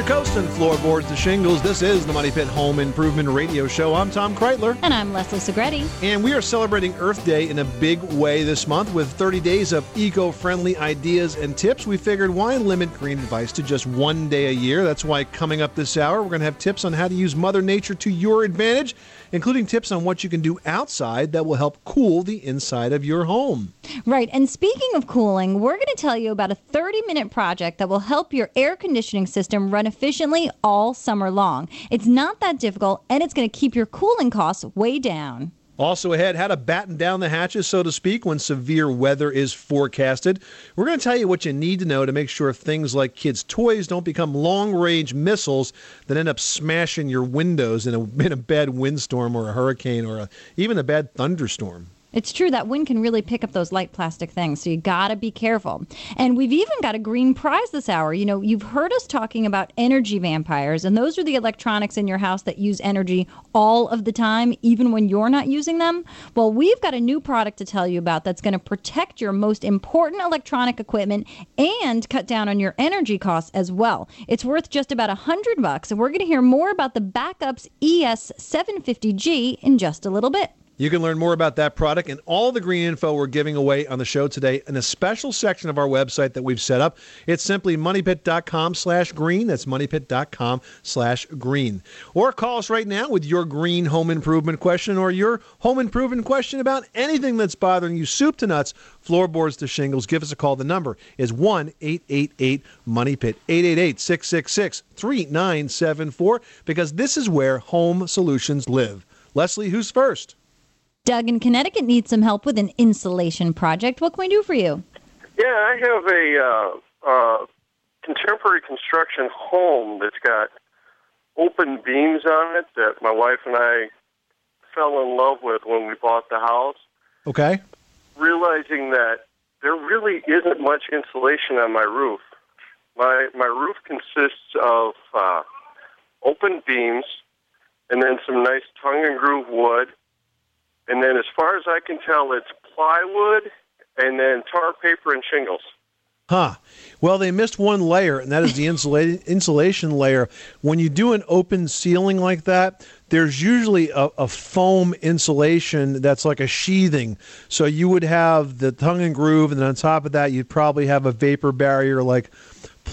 Coast to coast and floorboards to shingles, this is the Money Pit Home Improvement Radio Show. I'm Tom Kraeutler. And I'm Leslie Segrete. And we are celebrating Earth Day in a big way this month with 30 days of eco friendly ideas and tips. We figured why limit green advice to just one day a year? That's why coming up this hour, we're going to have tips on how to use Mother Nature to your advantage including tips on what you can do outside that will help cool the inside of your home. Right. And speaking of cooling, we're going to tell you about a 30 minute project that will help your air conditioning system run efficiently all summer long. It's not that difficult, and it's going to keep your cooling costs way down. Also ahead, how to batten down the hatches, so to speak, when severe weather is forecasted. We're going to tell you what you need to know to make sure things like kids' toys don't become long range missiles that end up smashing your windows in a, in a bad windstorm or a hurricane or a, even a bad thunderstorm. It's true that wind can really pick up those light plastic things, so you gotta be careful. And we've even got a green prize this hour. You know, you've heard us talking about energy vampires, and those are the electronics in your house that use energy all of the time, even when you're not using them. Well, we've got a new product to tell you about that's gonna protect your most important electronic equipment and cut down on your energy costs as well. It's worth just about a hundred bucks, and we're gonna hear more about the Back-UPS ES750G in just a little bit. You can learn more about that product and all the green info we're giving away on the show today in a special section of our website that we've set up. It's simply moneypit.com slash green. That's moneypit.com slash green. Or call us right now with your green home improvement question or your home improvement question about anything that's bothering you, soup to nuts, floorboards to shingles. Give us a call. The number is 1 888 Money Pit, 888 666 3974, because this is where home solutions live. Leslie, who's first? Doug in Connecticut needs some help with an insulation project. What can we do for you? Yeah, I have a uh, uh, contemporary construction home that's got open beams on it that my wife and I fell in love with when we bought the house. Okay. Realizing that there really isn't much insulation on my roof. My my roof consists of uh, open beams and then some nice tongue and groove wood and then, as far as I can tell, it's plywood and then tar paper and shingles. Huh. Well, they missed one layer, and that is the insulation layer. When you do an open ceiling like that, there's usually a, a, foam insulation that's like a sheathing. So you would have the tongue and groove, and then on top of that, you'd probably have a vapor barrier like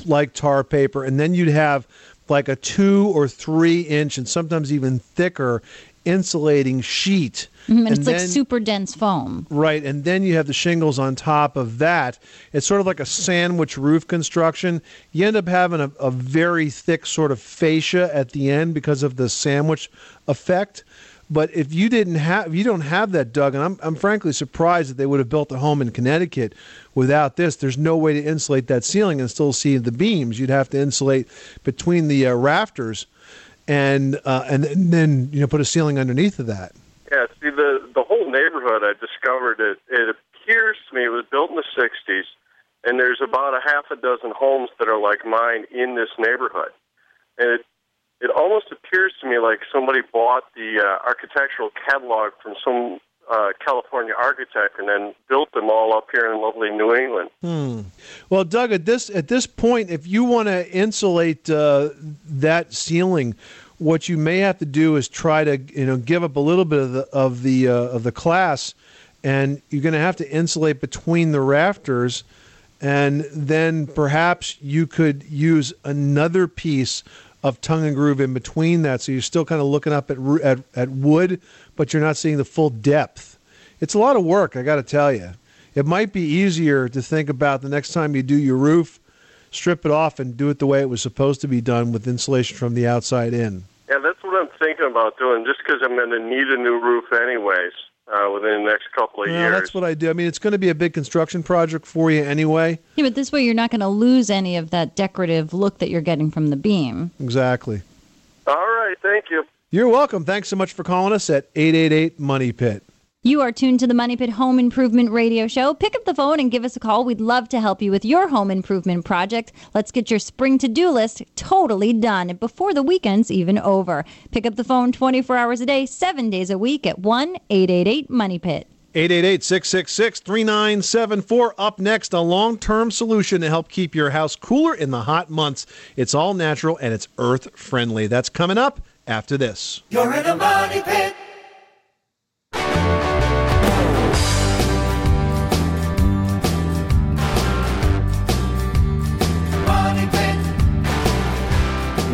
like tar paper, and then you'd have like a two or three inch, and sometimes even thicker insulating sheet. Mm-hmm, and, and, it's then, like super dense foam. Right. And then you have the shingles on top of that. It's sort of like a sandwich roof construction. You end up having a, a very thick sort of fascia at the end because of the sandwich effect. But if you didn't have, if you don't have that, Doug, and I'm, I'm frankly surprised that they would have built a home in Connecticut without this. There's no way to insulate that ceiling and still see the beams. You'd have to insulate between the uh, rafters and uh, and then you know put a ceiling underneath of that. Yeah, see the the whole neighborhood. I discovered it. It appears to me it was built in the '60s, and there's about a half a dozen homes that are like mine in this neighborhood, and it it almost appears to me like somebody bought the uh, architectural catalog from some uh, California architect and then built them all up here in lovely New England. Hmm. Well, Doug, at this at this point, if you want to insulate uh, that ceiling, what you may have to do is try to you know give up a little bit of the of the uh, of the class, and you're going to have to insulate between the rafters. And then perhaps you could use another piece of tongue and groove in between that. So you're still kind of looking up at, at, at wood, but you're not seeing the full depth. It's a lot of work, I got to tell you. It might be easier to think about the next time you do your roof, strip it off and do it the way it was supposed to be done with insulation from the outside in. Yeah, that's what I'm thinking about doing, just because I'm going to need a new roof anyways uh, within the next couple of yeah, years. That's what I do. I mean, it's going to be a big construction project for you anyway. Yeah, but this way you're not going to lose any of that decorative look that you're getting from the beam. Exactly. All right. Thank you. You're welcome. Thanks so much for calling us at 888 Money Pit. You are tuned to the Money Pit Home Improvement Radio Show. Pick up the phone and give us a call. We'd love to help you with your home improvement project. Let's get your spring to do list totally done before the weekend's even over. Pick up the phone 24 hours a day, seven days a week at 1 888 Money Pit. 888 666 3974. Up next, a long term solution to help keep your house cooler in the hot months. It's all natural and it's earth friendly. That's coming up after this. You're in a money pit.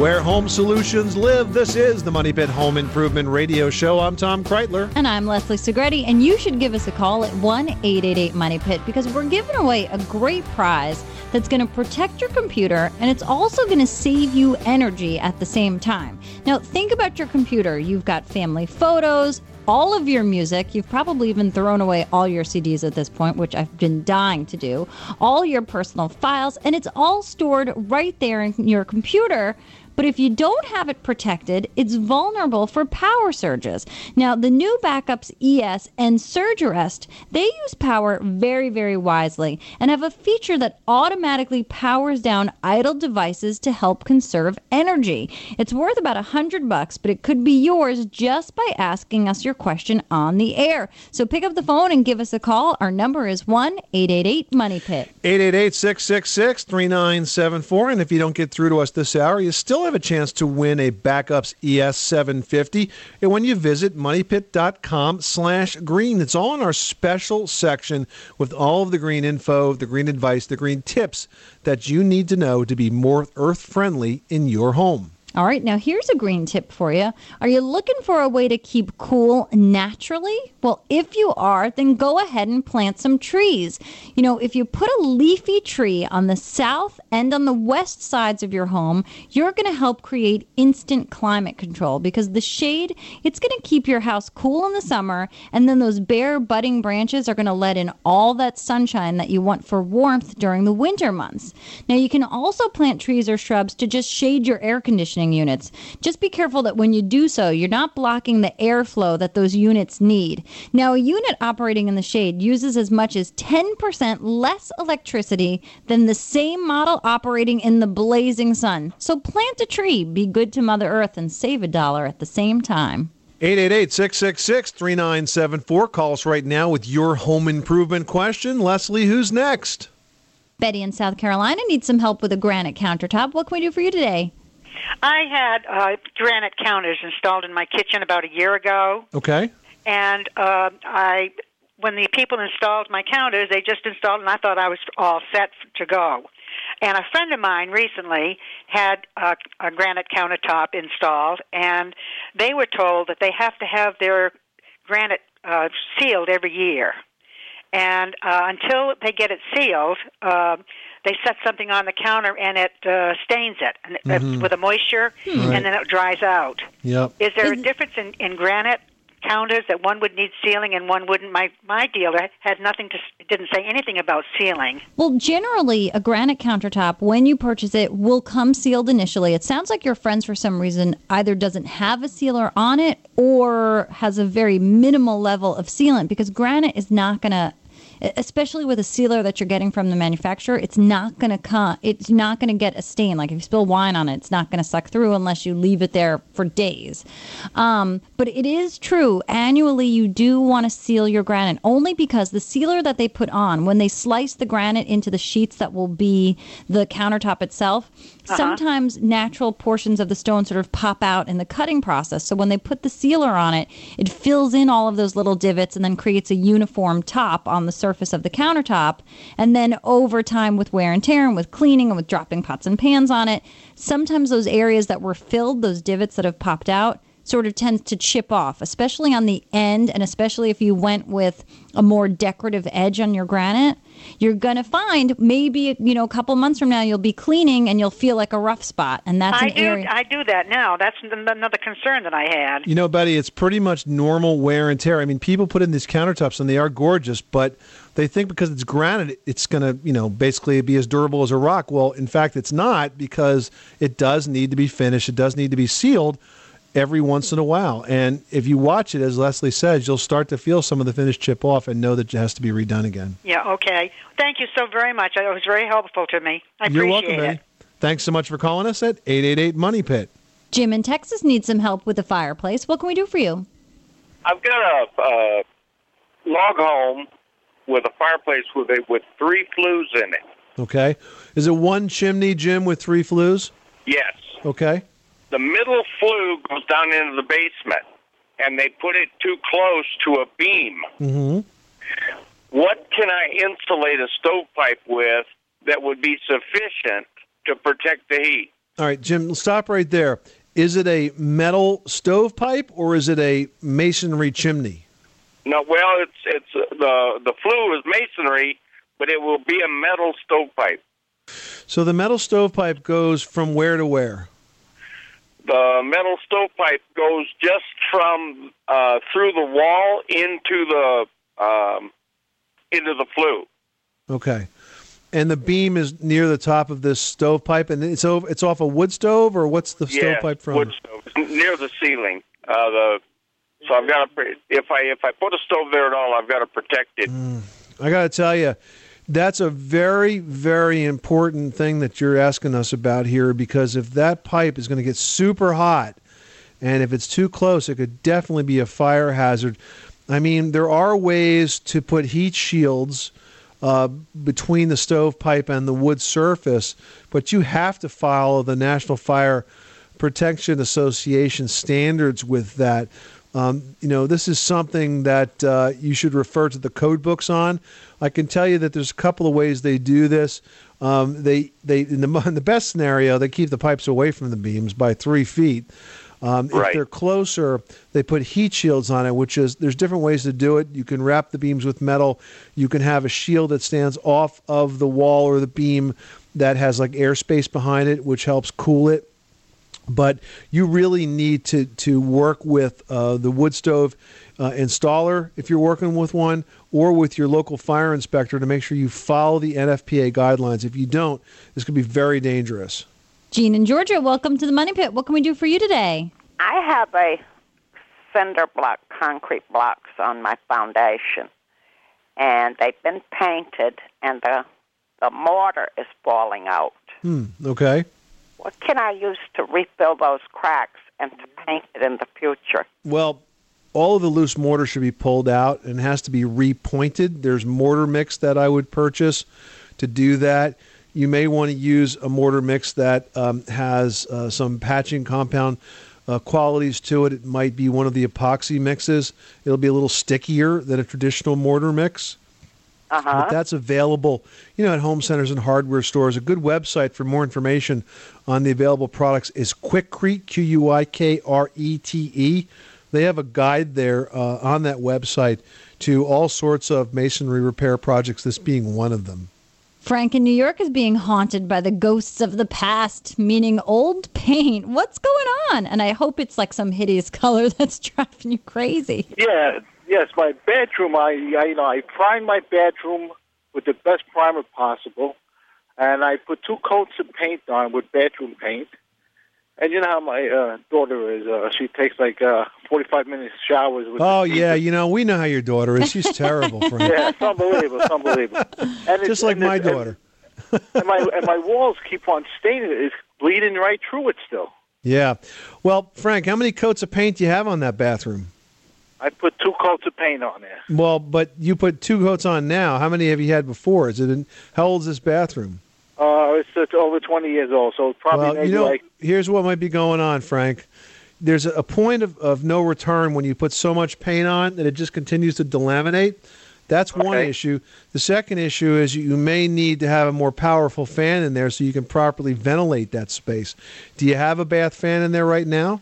Where home solutions live, this is the Money Pit Home Improvement Radio Show. I'm Tom Kraeutler. And I'm Leslie Segrete, and you should give us a call at 1 888 Money Pit because we're giving away a great prize that's going to protect your computer and it's also going to save you energy at the same time. Now, think about your computer. You've got family photos, all of your music. You've probably even thrown away all your CDs at this point, which I've been dying to do, all your personal files, and it's all stored right there in your computer. But if you don't have it protected, it's vulnerable for power surges. Now, the new Back-UPS ES and Surge Arrest, they use power very, very wisely and have a feature that automatically powers down idle devices to help conserve energy. It's worth about a hundred bucks, but it could be yours just by asking us your question on the air. So pick up the phone and give us a call. Our number is 1 888 Money Pit. 888 666 3974. And if you don't get through to us this hour, you still have a chance to win a Back-UPS ES 750. And when you visit moneypit.com slash green, it's all in our special section with all of the green info, the green advice, the green tips that you need to know to be more earth friendly in your home. All right, now here's a green tip for you. Are you looking for a way to keep cool naturally? Well, if you are, then go ahead and plant some trees. You know, if you put a leafy tree on the south and on the west sides of your home, you're going to help create instant climate control because the shade, it's going to keep your house cool in the summer, and then those bare budding branches are going to let in all that sunshine that you want for warmth during the winter months. Now, you can also plant trees or shrubs to just shade your air conditioning units. Just be careful that when you do so, you're not blocking the airflow that those units need. Now, a unit operating in the shade uses as much as 10% less electricity than the same model operating in the blazing sun. So plant a tree, be good to Mother Earth, and save a dollar at the same time. 888 666 3974. Call us right now with your home improvement question. Leslie, who's next? Betty in South Carolina needs some help with a granite countertop. What can we do for you today? I had uh, granite counters installed in my kitchen about a year ago, Okay. and uh, I, when the people installed my counters, they just installed, and I thought I was all set to go. And a friend of mine recently had a, a granite countertop installed, and they were told that they have to have their granite uh, sealed every year. And uh, until they get it sealed, uh, they set something on the counter and it uh, stains it and it, with a moisture, and then it dries out. Yep. Is there a difference in, in granite counters that one would need sealing and one wouldn't? My my dealer had nothing to didn't say anything about sealing. Well, generally, a granite countertop, when you purchase it, will come sealed initially. It sounds like your friends, for some reason, either doesn't have a sealer on it or has a very minimal level of sealant because granite is not going to. Especially with a sealer that you're getting from the manufacturer, it's not going to come. It's not going to get a stain. Like if you spill wine on it, it's not going to suck through unless you leave it there for days. Um, but it is true. Annually, you do want to seal your granite only because the sealer that they put on when they slice the granite into the sheets that will be the countertop itself, sometimes natural portions of the stone sort of pop out in the cutting process. So when they put the sealer on it, it fills in all of those little divots and then creates a uniform top on the surface of the countertop. And then over time, with wear and tear and with cleaning and with dropping pots and pans on it, sometimes those areas that were filled, those divots that have popped out, sort of tends to chip off, especially on the end, and especially if you went with a more decorative edge on your granite. You're going to find maybe you know a couple months from now you'll be cleaning and you'll feel like a rough spot, and that's I an do area. I do that now. That's another concern that I had. You know, Betty, it's pretty much normal wear and tear. I mean, people put in these countertops and they are gorgeous, but they think because it's granite, it's going to, you know, basically be as durable as a rock. Well, in fact, it's not because it does need to be finished. It does need to be sealed every once in a while. And if you watch it, as Leslie says, you'll start to feel some of the finish chip off and know that it has to be redone again. Yeah. Okay. Thank you so very much. It was very helpful to me. I You're welcome, it. Betty. Thanks so much for calling us at 888 Money Pit. Jim in Texas needs some help with the fireplace. What can we do for you? I've got a uh, log home with a fireplace with a, with three flues in it. Okay. Is it one chimney, Jim, with three flues? Yes. Okay. The middle flue goes down into the basement, and they put it too close to a beam. Mm-hmm. What can I insulate a stovepipe with that would be sufficient to protect the heat? All right, Jim, stop right there. Is it a metal stovepipe or is it a masonry chimney? No, well, it's it's uh, the the flue is masonry, but it will be a metal stovepipe. So the metal stovepipe goes from where to where? The metal stovepipe goes just from uh, through the wall into the um, into the flue. Okay. And the beam is near the top of this stovepipe, and it's over, it's off a wood stove, or what's the yeah, stovepipe from? wood stove It's near the ceiling. Uh, the so I've got to if I if I put a stove there at all, I've got to protect it. I got to tell you, that's a very, very important thing that you're asking us about here because if that pipe is going to get super hot and if it's too close, it could definitely be a fire hazard. I mean, there are ways to put heat shields uh, between the stovepipe and the wood surface, but you have to follow the National Fire Protection Association standards with that. Um, you know, this is something that uh, you should refer to the code books on. I can tell you that there's a couple of ways they do this. Um, they they in the, in the best scenario they keep the pipes away from the beams by three feet. Um, If they're closer, they put heat shields on it, which is there's different ways to do it. You can wrap the beams with metal. You can have a shield that stands off of the wall or the beam that has like airspace behind it, which helps cool it but you really need to to work with uh, the wood stove uh, installer if you're working with one, or with your local fire inspector to make sure you follow the NFPA guidelines. If you don't, this could be very dangerous. Jean in Georgia, welcome to the Money Pit. What can we do for you today? I have a cinder block, concrete blocks on my foundation, and they've been painted, and the the mortar is falling out. Hmm. Okay. What can I use to refill those cracks and to paint it in the future? Well, all of the loose mortar should be pulled out and has to be repointed. There's mortar mix that I would purchase to do that. You may want to use a mortar mix that um, has uh, some patching compound uh, qualities to it. It might be one of the epoxy mixes. It'll be a little stickier than a traditional mortar mix. Uh huh. But that's available, you know, at home centers and hardware stores. A good website for more information on the available products is Quikrete, Q U I K R E T E. They have a guide there uh, on that website to all sorts of masonry repair projects, this being one of them. Frank in New York is being haunted by the ghosts of the past, meaning old paint. What's going on? And I hope it's like some hideous color that's driving you crazy. Yeah, yes, my bedroom. I, I you know I primed my bedroom with the best primer possible, and I put two coats of paint on with bedroom paint. And you know how my uh, daughter is. Uh, she takes like uh, forty-five minute showers with. Oh, yeah, you know, we know how your daughter is. She's terrible, for Frank. yeah, it's unbelievable. It's unbelievable. And it's, Just like and my daughter. And my and my walls keep on staining. It's bleeding right through it still. Yeah. Well, Frank, how many coats of paint do you have on that bathroom? I put two coats of paint on there. Well, but you put two coats on now. How many have you had before? Is it in, how old is this bathroom? Uh, it's, it's over twenty years old, so it's probably well, maybe you know, like here's what might be going on, Frank. There's a, a point of, of no return when you put so much paint on that it just continues to delaminate. That's one Okay. issue. The second issue is you may need to have a more powerful fan in there so you can properly ventilate that space. Do you have a bath fan in there right now?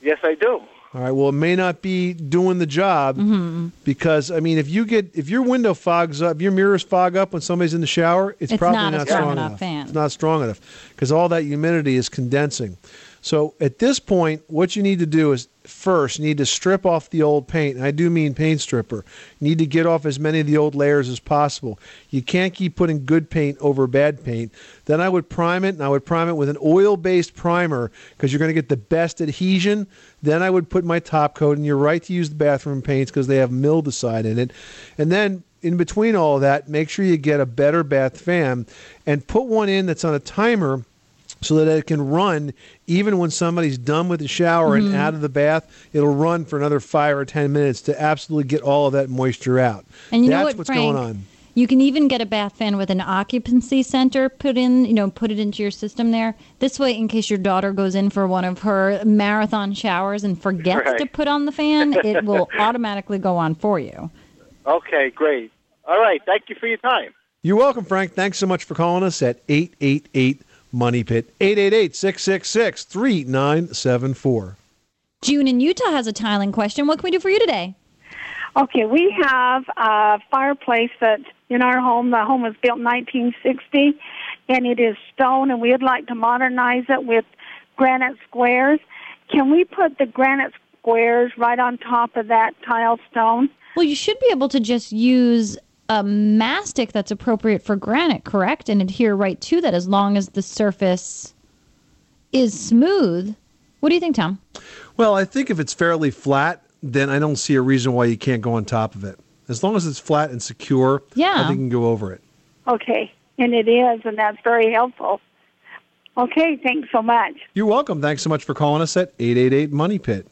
yes, I do. All right. Well, it may not be doing the job mm-hmm. because I mean, if you get if your window fogs up, your mirrors fog up when somebody's in the shower, it's, It's probably not not, strong strong enough enough. fan. It's not strong enough because all that humidity is condensing. So at this point, what you need to do is first you need to strip off the old paint. And I do mean paint stripper. You need to get off as many of the old layers as possible. You can't keep putting good paint over bad paint. Then I would prime it, and I would prime it with an oil-based primer because you're going to get the best adhesion. Then I would put my top coat, and you're right to use the bathroom paints because they have mildewcide in it. And then in between all that, make sure you get a better bath fan and put one in that's on a timer so that it can run even when somebody's done with the shower Mm-hmm. and out of the bath. It'll run for another five or ten minutes to absolutely get all of that moisture out. And you That's know what, what's Frank? going on. You can even get a bath fan with an occupancy sensor put in, you know, put it into your system there. This way, in case your daughter goes in for one of her marathon showers and forgets Right. to put on the fan, it will automatically go on for you. Okay, great. All right. Thank you for your time. You're welcome, Frank. Thanks so much for calling us at 888 Money Pit. 888 666 3974. June in Utah has a tiling question. What can we do for you today? Okay, we have a fireplace that in our home. The home was built in 1960, and it is stone, and we would like to modernize it with granite squares. Can we put the granite squares right on top of that tile stone? Well, you should be able to just use a mastic that's appropriate for granite, correct? And adhere right to that as long as the surface is smooth. What do you think, Tom? Well, I think if it's fairly flat, then I don't see a reason why you can't go on top of it. As long as it's flat and secure, Yeah. I think you can go over it. Okay, and it is, and that's very helpful. Okay, thanks so much. You're welcome. Thanks so much for calling us at 888 Money Pit.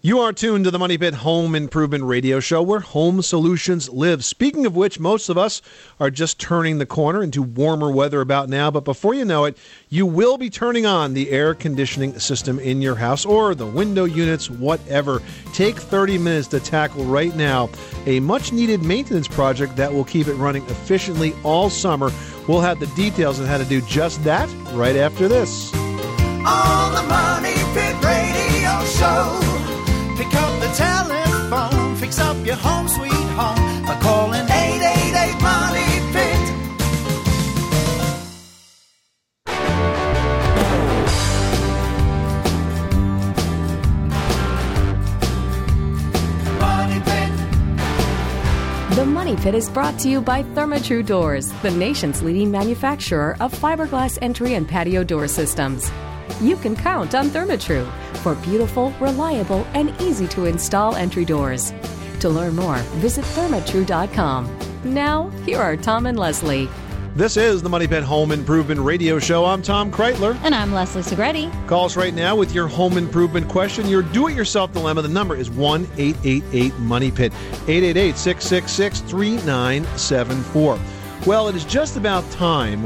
You are tuned to the Money Pit Home Improvement Radio Show where home solutions live. Speaking of which, most of us are just turning the corner into warmer weather about now, but before you know it, you will be turning on the air conditioning system in your house or the window units, whatever. Take 30 minutes to tackle right now a much needed maintenance project that will keep it running efficiently all summer. We'll have the details on how to do just that right after this. On the Money your home sweet home by calling 888 Money Pit. Money Pit. The Money Pit is brought to you by Therma-Tru Doors, the nation's leading manufacturer of fiberglass entry and patio door systems. You can count on Therma-Tru for beautiful, reliable, and easy to install entry doors. To learn more, visit thermatru.com. Now, here are Tom and Leslie. This is the Money Pit Home Improvement Radio Show. I'm Tom Kraeutler. And I'm Leslie Segrete. Call us right now with your home improvement question, your do it yourself dilemma. The number is 1 888 Money Pit, 888 666 3974. Well, it is just about time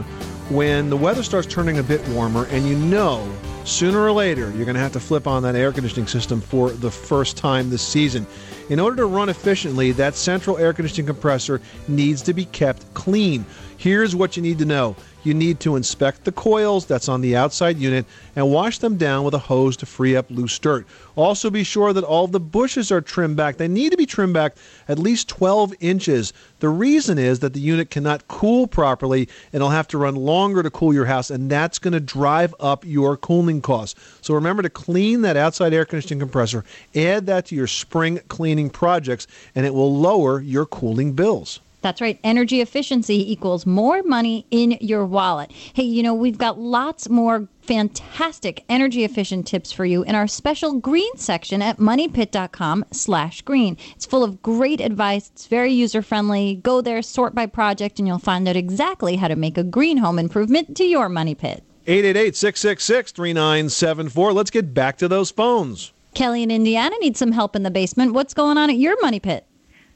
when the weather starts turning a bit warmer, and you know sooner or later you're going to have to flip on that air conditioning system for the first time this season. In order to run efficiently, that central air conditioning compressor needs to be kept clean. Here's what you need to know. You need to inspect the coils that's on the outside unit and wash them down with a hose to free up loose dirt. Also, be sure that all the bushes are trimmed back. They need to be trimmed back at least 12 inches. The reason is that the unit cannot cool properly and it'll have to run longer to cool your house, and that's going to drive up your cooling costs. So remember to clean that outside air conditioning compressor, add that to your spring cleaning projects, and it will lower your cooling bills. That's right. Energy efficiency equals more money in your wallet. Hey, you know, we've got lots more fantastic energy efficient tips for you in our special green section at moneypit.com slash green. It's full of great advice. It's very user friendly. Go there, sort by project, and you'll find out exactly how to make a green home improvement to your money pit. 888 666 3974. Let's get back to those phones. Kelly in Indiana needs some help in the basement. What's going on at your money pit?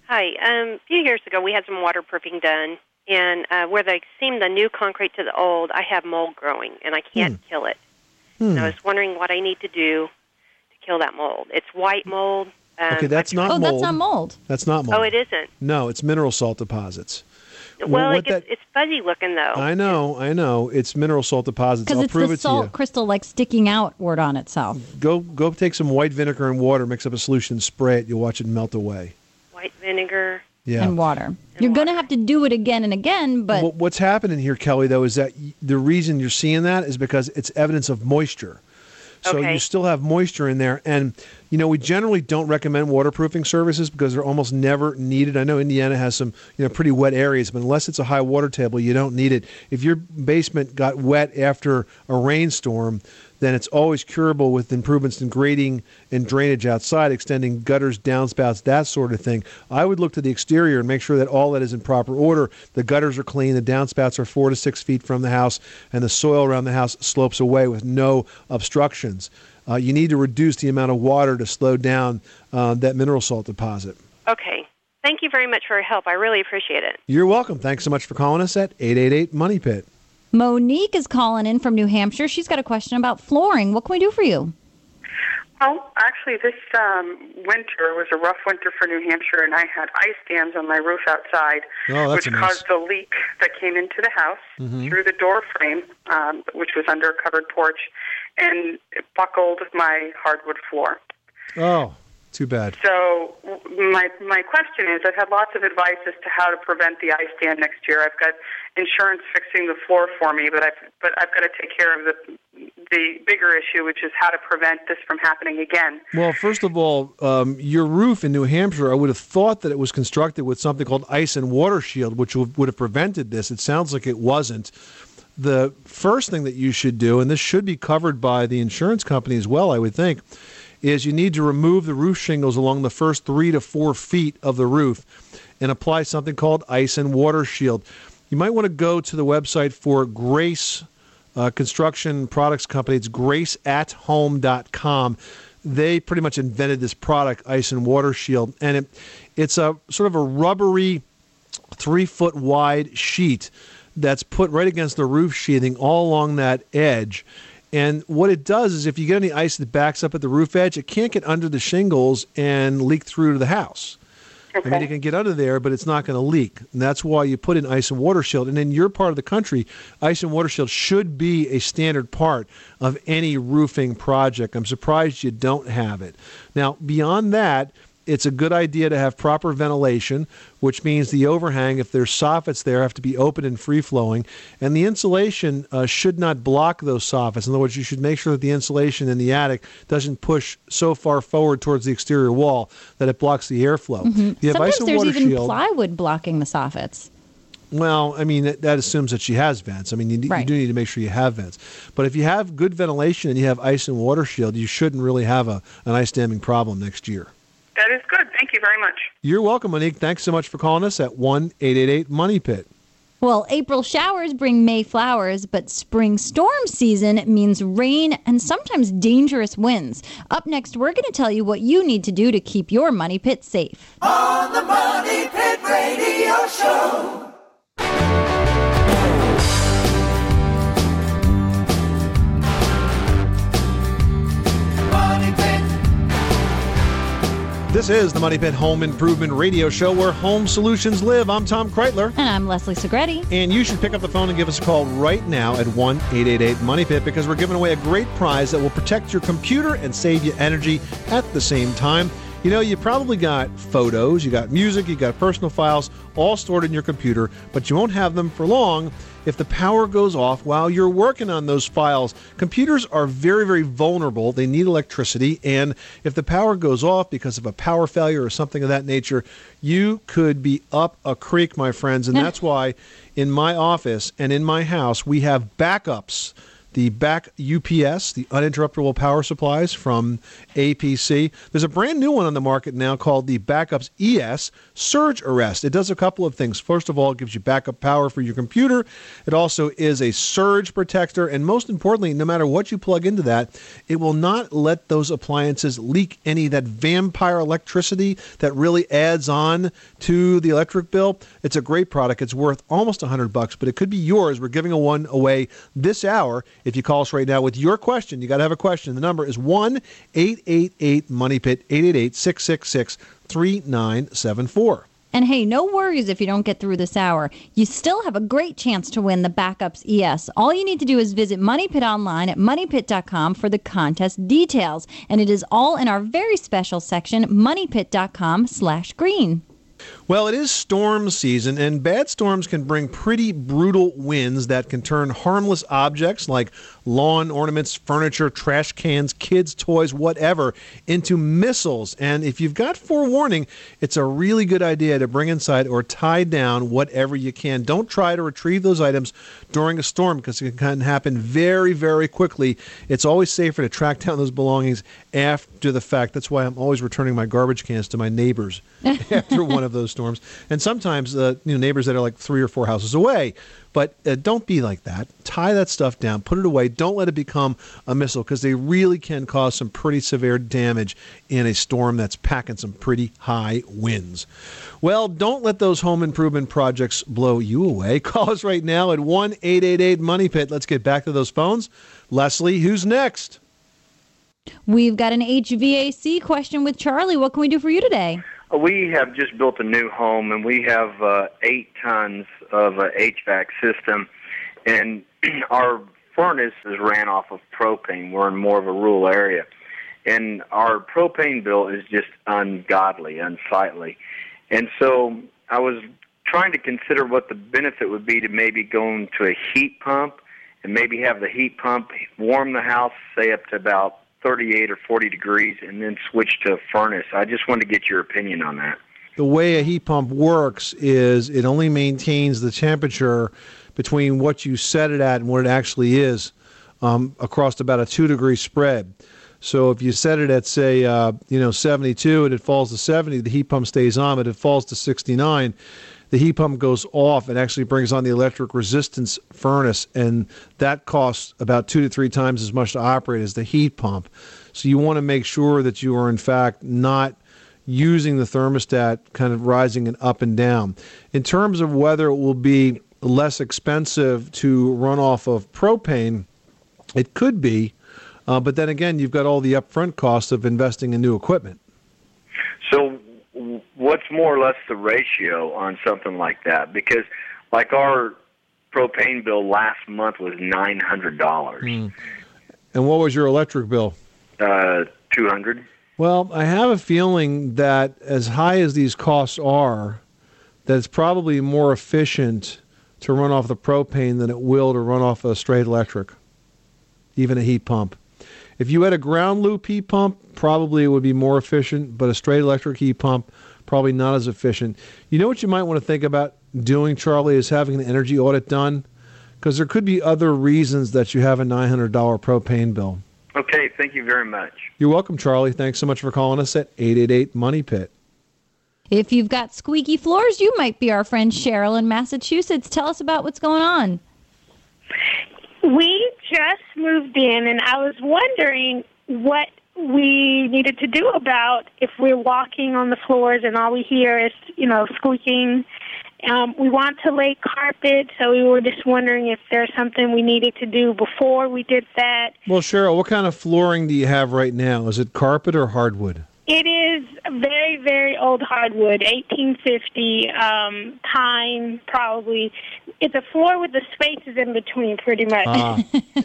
Hi. Um, a few years ago, we had some waterproofing done, and uh, where they seam the new concrete to the old, I have mold growing, and I can't kill it. And I was wondering what I need to do to kill that mold. It's white mold. Um, Okay, that's I- not oh, mold. that's not mold. That's not mold. Oh, it isn't. No, it's mineral salt deposits. Well, what it gets, that- it's fuzzy looking though. I know, I know. It's mineral salt deposits. Because I'll it's prove the it to salt you. crystal like sticking outward on itself. Go go take some white vinegar and water, mix up a solution, spray it, you'll watch it melt away. White vinegar. Yeah. and water. You're going to have to do it again and again, but What- What's happening here, Kelly, though, is that the reason you're seeing that is because it's evidence of moisture. So Okay. you still have moisture in there, and You know, we generally don't recommend waterproofing services because they're almost never needed. I know Indiana has some, you know, pretty wet areas, but unless it's a high water table, you don't need it. If your basement got wet after a rainstorm, then it's always curable with improvements in grading and drainage outside, extending gutters, downspouts, that sort of thing. I would look to the exterior and make sure that all that is in proper order. The gutters are clean, the downspouts are four to six feet from the house, and the soil around the house slopes away with no obstructions. Uh, you need to reduce the amount of water to slow down uh, that mineral salt deposit. Okay. Thank you very much for your help. I really appreciate it. You're welcome. Thanks so much for calling us at 888 Money Pit. Monique is calling in from New Hampshire. She's got a question about flooring. What can we do for you? Well, actually, this um, winter was a rough winter for New Hampshire, and I had ice dams on my roof outside, Oh, which a mess. caused a leak that came into the house Mhm. through the door frame, um, which was under a covered porch, and it buckled my hardwood floor. Oh, too bad. So my my question is, I've had lots of advice as to how to prevent the ice dam next year. I've got insurance fixing the floor for me, but I've but I've got to take care of the the bigger issue, which is how to prevent this from happening again. Well, first of all, um, your roof in New Hampshire, I would have thought that it was constructed with something called ice and water shield, which would would have prevented this. It sounds like it wasn't. The first thing that you should do, and this should be covered by the insurance company as well, I would think, is you need to remove the roof shingles along the first three to four feet of the roof and apply something called ice and water shield. You might want to go to the website for Grace uh, Construction Products Company. It's graceathome.com. They pretty much invented this product, Ice and Water Shield, and it, it's a sort of a rubbery, three foot wide sheet that's put right against the roof sheathing all along that edge. And what it does is, if you get any ice that backs up at the roof edge, it can't get under the shingles and leak through to the house. I mean, it can get under there, but it's not going to leak. And that's why you put in ice and water shield. And in your part of the country, ice and water shield should be a standard part of any roofing project. I'm surprised you don't have it. Now, beyond that, it's a good idea to have proper ventilation, which means the overhang, if there's soffits there, have to be open and free flowing. And the insulation uh, should not block those soffits. In other words, you should make sure that the insulation in the attic doesn't push so far forward towards the exterior wall that it blocks the airflow. Mhm. Have Sometimes there's water even shield. plywood blocking the soffits. Well, I mean that, assumes that she has vents. I mean, you, you do need to make sure you have vents. But if you have good ventilation and you have ice and water shield, you shouldn't really have a, an ice damming problem next year. That is good. Thank you very much. You're welcome, Monique. Thanks so much for calling us at one eight eight eight Money Pit. Well, April showers bring May flowers, but spring storm season means rain and sometimes dangerous winds. Up next, we're going to tell you what you need to do to keep your money pit safe. On the Money Pit Radio Show. This is the Money Pit Home Improvement Radio Show where home solutions live. I'm Tom Kraeutler. And I'm Leslie Segrete. And you should pick up the phone and give us a call right now at 1 888 Money Pit because we're giving away a great prize that will protect your computer and save you energy at the same time. You know, you probably got photos, you got music, you got personal files all stored in your computer, but you won't have them for long if the power goes off while you're working on those files. Computers are very, very vulnerable. They need electricity, and if the power goes off because of a power failure or something of that nature, you could be up a creek, my friends. And that's why in my office and in my house, we have backups the back UPS, the uninterruptible power supplies from APC. There's a brand new one on the market now called the Back-UPS ES Surge Arrest. It does a couple of things. First of all, it gives you backup power for your computer. It also is a surge protector, and most importantly, no matter what you plug into that, it will not let those appliances leak any that vampire electricity that really adds on to the electric bill. It's a great product. It's worth almost 100 bucks, but it could be yours. We're giving a one away this hour. If you call us right now with your question, you got to have a question. The number is 1 888 Money Pit 888 666 3974. And hey, no worries if you don't get through this hour. You still have a great chance to win the Back-UPS ES. All you need to do is visit Money Pit online at moneypit.com for the contest details. And it is all in our very special section, moneypit.com slash green. Well, it is storm season, and bad storms can bring pretty brutal winds that can turn harmless objects like lawn ornaments, furniture, trash cans, kids' toys, whatever, into missiles. And if you've got forewarning, it's a really good idea to bring inside or tie down whatever you can. Don't try to retrieve those items during a storm because it can happen very, very quickly. It's always safer to track down those belongings after the fact. That's why I'm always returning my garbage cans to my neighbors after one of those storms. And sometimes, uh, you know, neighbors that are like three or four houses away. But uh, don't be like that. Tie that stuff down, put it away. Don't let it become a missile because they really can cause some pretty severe damage in a storm that's packing some pretty high winds. Well, don't let those home improvement projects blow you away. Call us right now at 1 888 Money Pit. Let's get back to those phones. Leslie, who's next? We've got an HVAC question with Charlie. What can we do for you today? We have just built a new home, and we have uh, eight tons of uh, HVAC system, and our furnace is ran off of propane. We're in more of a rural area, and our propane bill is just ungodly, unsightly, and so I was trying to consider what the benefit would be to maybe going to a heat pump, and maybe have the heat pump warm the house, say up to about 38 or 40 degrees, and then switch to a furnace. I just wanted to get your opinion on that. the way a heat pump works is it only maintains the temperature between what you set it at and what it actually is um, across about a two degree spread. So if you set it at say uh, you know 72 and it falls to 70, the heat pump stays on. But if it falls to 69, the heat pump goes off and actually brings on the electric resistance furnace, and that costs about two to three times as much to operate as the heat pump. So you want to make sure that you are in fact not using the thermostat kind of rising and up and down. In terms of whether it will be less expensive to run off of propane, it could be, uh, but then again, you've got all the upfront costs of investing in new equipment. So, what's more or less the ratio on something like that? Because, like our propane bill last month was nine hundred dollars, And what was your electric bill? uh, two hundred. Well, I have a feeling that as high as these costs are, that it's probably more efficient to run off the propane than it will to run off a straight electric, even a heat pump. If you had a ground loop heat pump, probably it would be more efficient, but a straight electric heat pump, probably not as efficient. You know what you might want to think about doing, Charlie, is having an energy audit done, because there could be other reasons that you have a $900 propane bill. Okay, thank you very much. You're welcome, Charlie. Thanks so much for calling us at 888 Money Pit. If you've got squeaky floors, you might be our friend Cheryl in Massachusetts. Tell us about what's going on. We just moved in, and I was wondering what we needed to do about if we're walking on the floors and all we hear is, you know, squeaking. Um, we want to lay carpet, so we were just wondering if there's something we needed to do before we did that. Well, Cheryl, what kind of flooring do you have right now? Is it carpet or hardwood? It is very, very old hardwood, 1850, um, pine, probably. It's a floor with the spaces in between, pretty much. Ah.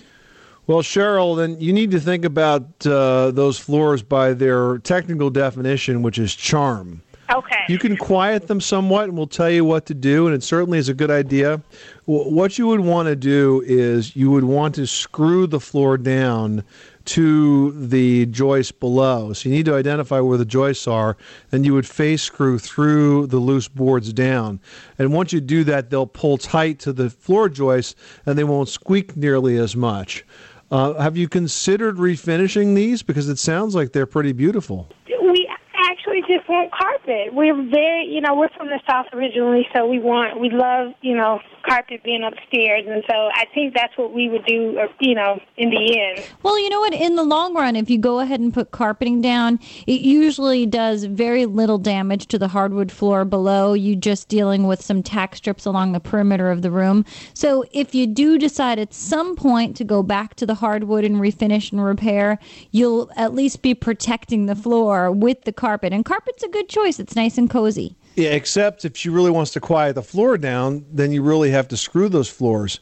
Well, Cheryl, then you need to think about uh, those floors by their technical definition, which is charm. Okay. You can quiet them somewhat, and we'll tell you what to do. And it certainly is a good idea. W- What you would want to do is you would want to screw the floor down to the joist below. So you need to identify where the joists are, and you would face screw through the loose boards down. And once you do that, they'll pull tight to the floor joists, and they won't squeak nearly as much. Uh, have you considered refinishing these? Because it sounds like they're pretty beautiful. We actually just want carpet. We're very, you know, we're from the South originally, so we want, we love, you know, carpet being upstairs, and so I think that's what we would do, uh, you know, in the end. Well, you know what? In the long run, if you go ahead and put carpeting down, it usually does very little damage to the hardwood floor below. You just dealing with some tack strips along the perimeter of the room. So if you do decide at some point to go back to the hardwood and refinish and repair, you'll at least be protecting the floor with the carpet. And carpet's a good choice. It's nice and cozy. Yeah, except if she really wants to quiet the floor down, then you really have to screw those floors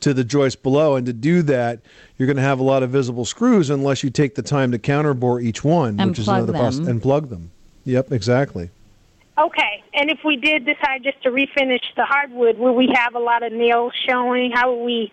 to the joist below. And to do that, you're going to have a lot of visible screws unless you take the time to counterbore each one, And which is plug another process, them. and plug them. Yep, exactly. Okay, and if we did decide just to refinish the hardwood, will we have a lot of nails showing? How would we?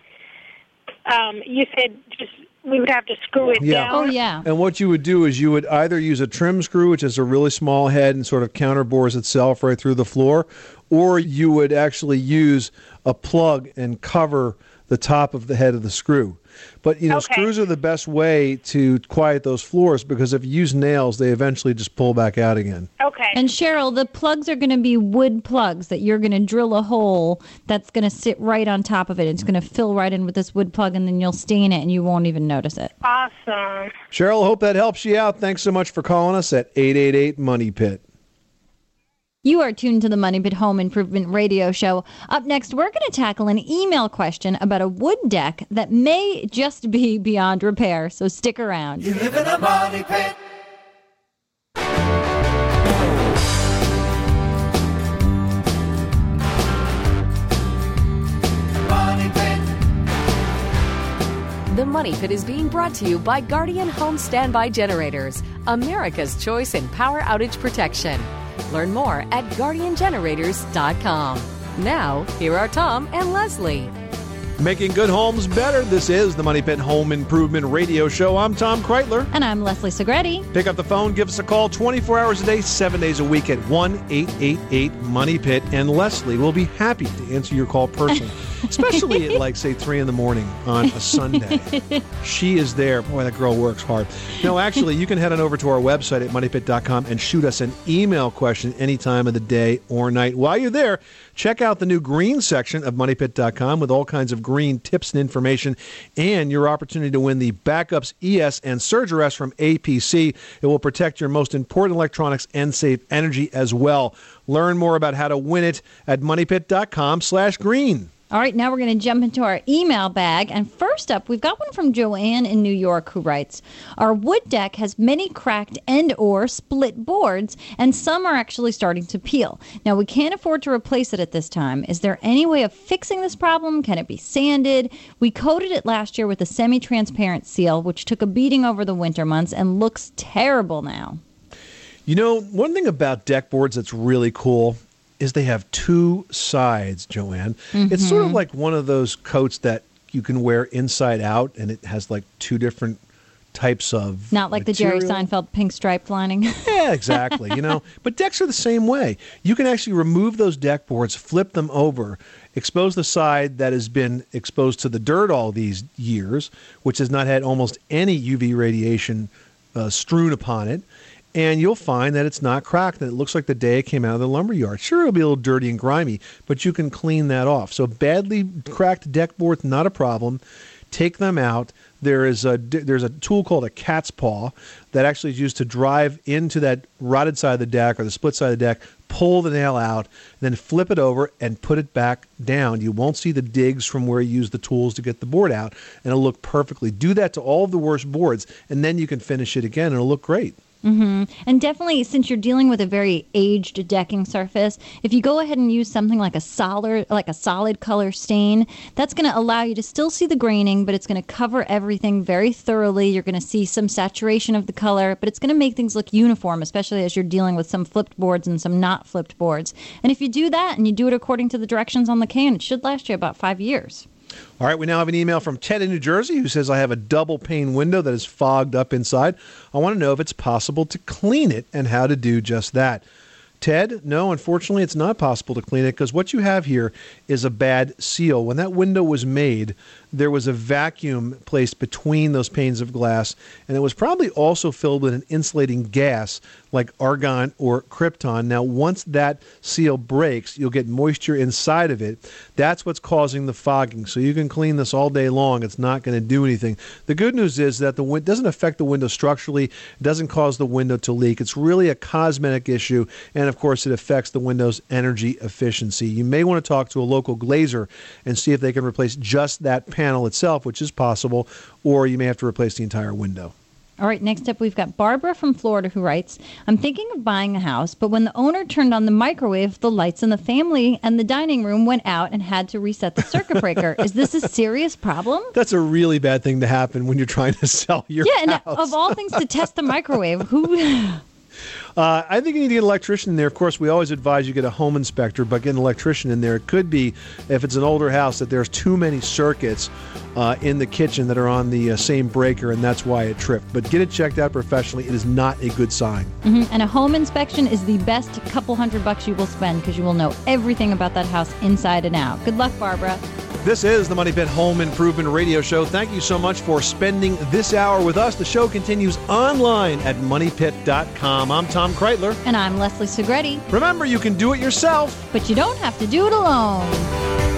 Um, you said just we would have to screw it down. Oh yeah. And what you would do is you would either use a trim screw, which is a really small head and sort of counterbores itself right through the floor, or you would actually use a plug and cover the top of the head of the screw. But you know, Okay. screws are the best way to quiet those floors because if you use nails, they eventually just pull back out again. Okay. And Cheryl, the plugs are going to be wood plugs that you're going to drill a hole that's going to sit right on top of it. It's going to fill right in with this wood plug, and then you'll stain it, and you won't even notice it. Awesome. Cheryl, hope that helps you out. Thanks so much for calling us at 888 Money Pit. You are tuned to the Money Pit Home Improvement Radio Show. Up next, we're going to tackle an email question about a wood deck that may just be beyond repair. So stick around. You live in a money pit. Money pit. The Money Pit is being brought to you by Guardian Home Standby Generators, America's choice in power outage protection. Learn more at guardiangenerators.com. Now, here are Tom and Leslie. Making good homes better. This is the Money Pit Home Improvement Radio Show. I'm Tom Kraeutler. And I'm Leslie Segrete. Pick up the phone, give us a call 24 hours a day, seven days a week at 1 888 Money Pit. And Leslie will be happy to answer your call personally, especially at like, say, 3 in the morning on a Sunday. She is there. Boy, that girl works hard. No, actually, you can head on over to our website at moneypit.com and shoot us an email question any time of the day or night. While you're there, check out the new green section of moneypit.com with all kinds of green tips and information and your opportunity to win the Back-UPS ES and SurgeArrest from APC. It will protect your most important electronics and save energy as well. Learn more about how to win it at moneypit.com slash green. All right, now we're going to jump into our email bag. And first up, we've got one from Joanne in New York who writes, "Our wood deck has many cracked and or split boards, and some are actually starting to peel. Now, we can't afford to replace it at this time. Is there any way of fixing this problem? Can it be sanded? We coated it last year with a semi-transparent seal, which took a beating over the winter months and looks terrible now." You know, one thing about deck boards that's really cool is they have two sides, Joanne. It's sort of Mhm. like one of those coats that you can wear inside out and it has like two different types of Not like the Jerry. Seinfeld pink striped lining. Yeah, exactly. You know, but decks are the same way. You can actually remove those deck boards, flip them over, expose the side that has been exposed to the dirt all these years, which has not had almost any UV radiation uh, strewn upon it, and you'll find that it's not cracked and it looks like the day it came out of the lumber yard. Sure, it'll be a little dirty and grimy, but you can clean that off. So badly cracked deck boards, not a problem. Take them out. There is a there's a tool called a cat's paw that actually is used to drive into that rotted side of the deck or the split side of the deck, pull the nail out, then flip it over and put it back down. You won't see the digs from where you use the tools to get the board out, and it'll look perfectly. Do that to all of the worst boards, and then you can finish it again, and it'll look great. Hmm And definitely, since you're dealing with a very aged decking surface, if you go ahead and use something like a solid, like a solid color stain, that's going to allow you to still see the graining, but it's going to cover everything very thoroughly. You're going to see some saturation of the color, but it's going to make things look uniform, especially as you're dealing with some flipped boards and some not flipped boards. And if you do that and you do it according to the directions on the can, it should last you about five years. All right, we now have an email from Ted in New Jersey who says, I have a double pane window that is fogged up inside. I want to know if it's possible to clean it and how to do just that. Ted, no, unfortunately, it's not possible to clean it because what you have here is a bad seal. When that window was made, there was a vacuum placed between those panes of glass, and it was probably also filled with an insulating gas like argon or krypton. Now, once that seal breaks, you'll get moisture inside of it. That's what's causing the fogging. So you can clean this all day long. It's not going to do anything. The good news is that the win- doesn't affect the window structurally. It doesn't cause the window to leak. It's really a cosmetic issue, and of course, it affects the window's energy efficiency. You may want to talk to a local glazer and see if they can replace just that panel itself, which is possible, or you may have to replace the entire window. All right, next up, we've got Barbara from Florida who writes I'm thinking of buying a house, but when the owner turned on the microwave, the lights in the family and the dining room went out and had to reset the circuit breaker. Is this a serious problem? That's a really bad thing to happen when you're trying to sell your yeah, and of all things to test the microwave, who. Uh, I think you need to get an electrician in there. Of course, we always advise you get a home inspector, but get an electrician in there. It could be, if it's an older house, that there's too many circuits uh, in the kitchen that are on the uh, same breaker, and that's why it tripped. But get it checked out professionally. It is not a good sign. hmm And a home inspection is the best couple hundred bucks you will spend because you will know everything about that house inside and out. Good luck, Barbara. This is the Money Pit Home Improvement Radio Show. Thank you so much for spending this hour with us. The show continues online at moneypit.com. I'm Tom Kraeutler. And I'm Leslie Segrete. Remember, you can do it yourself. But you don't have to do it alone.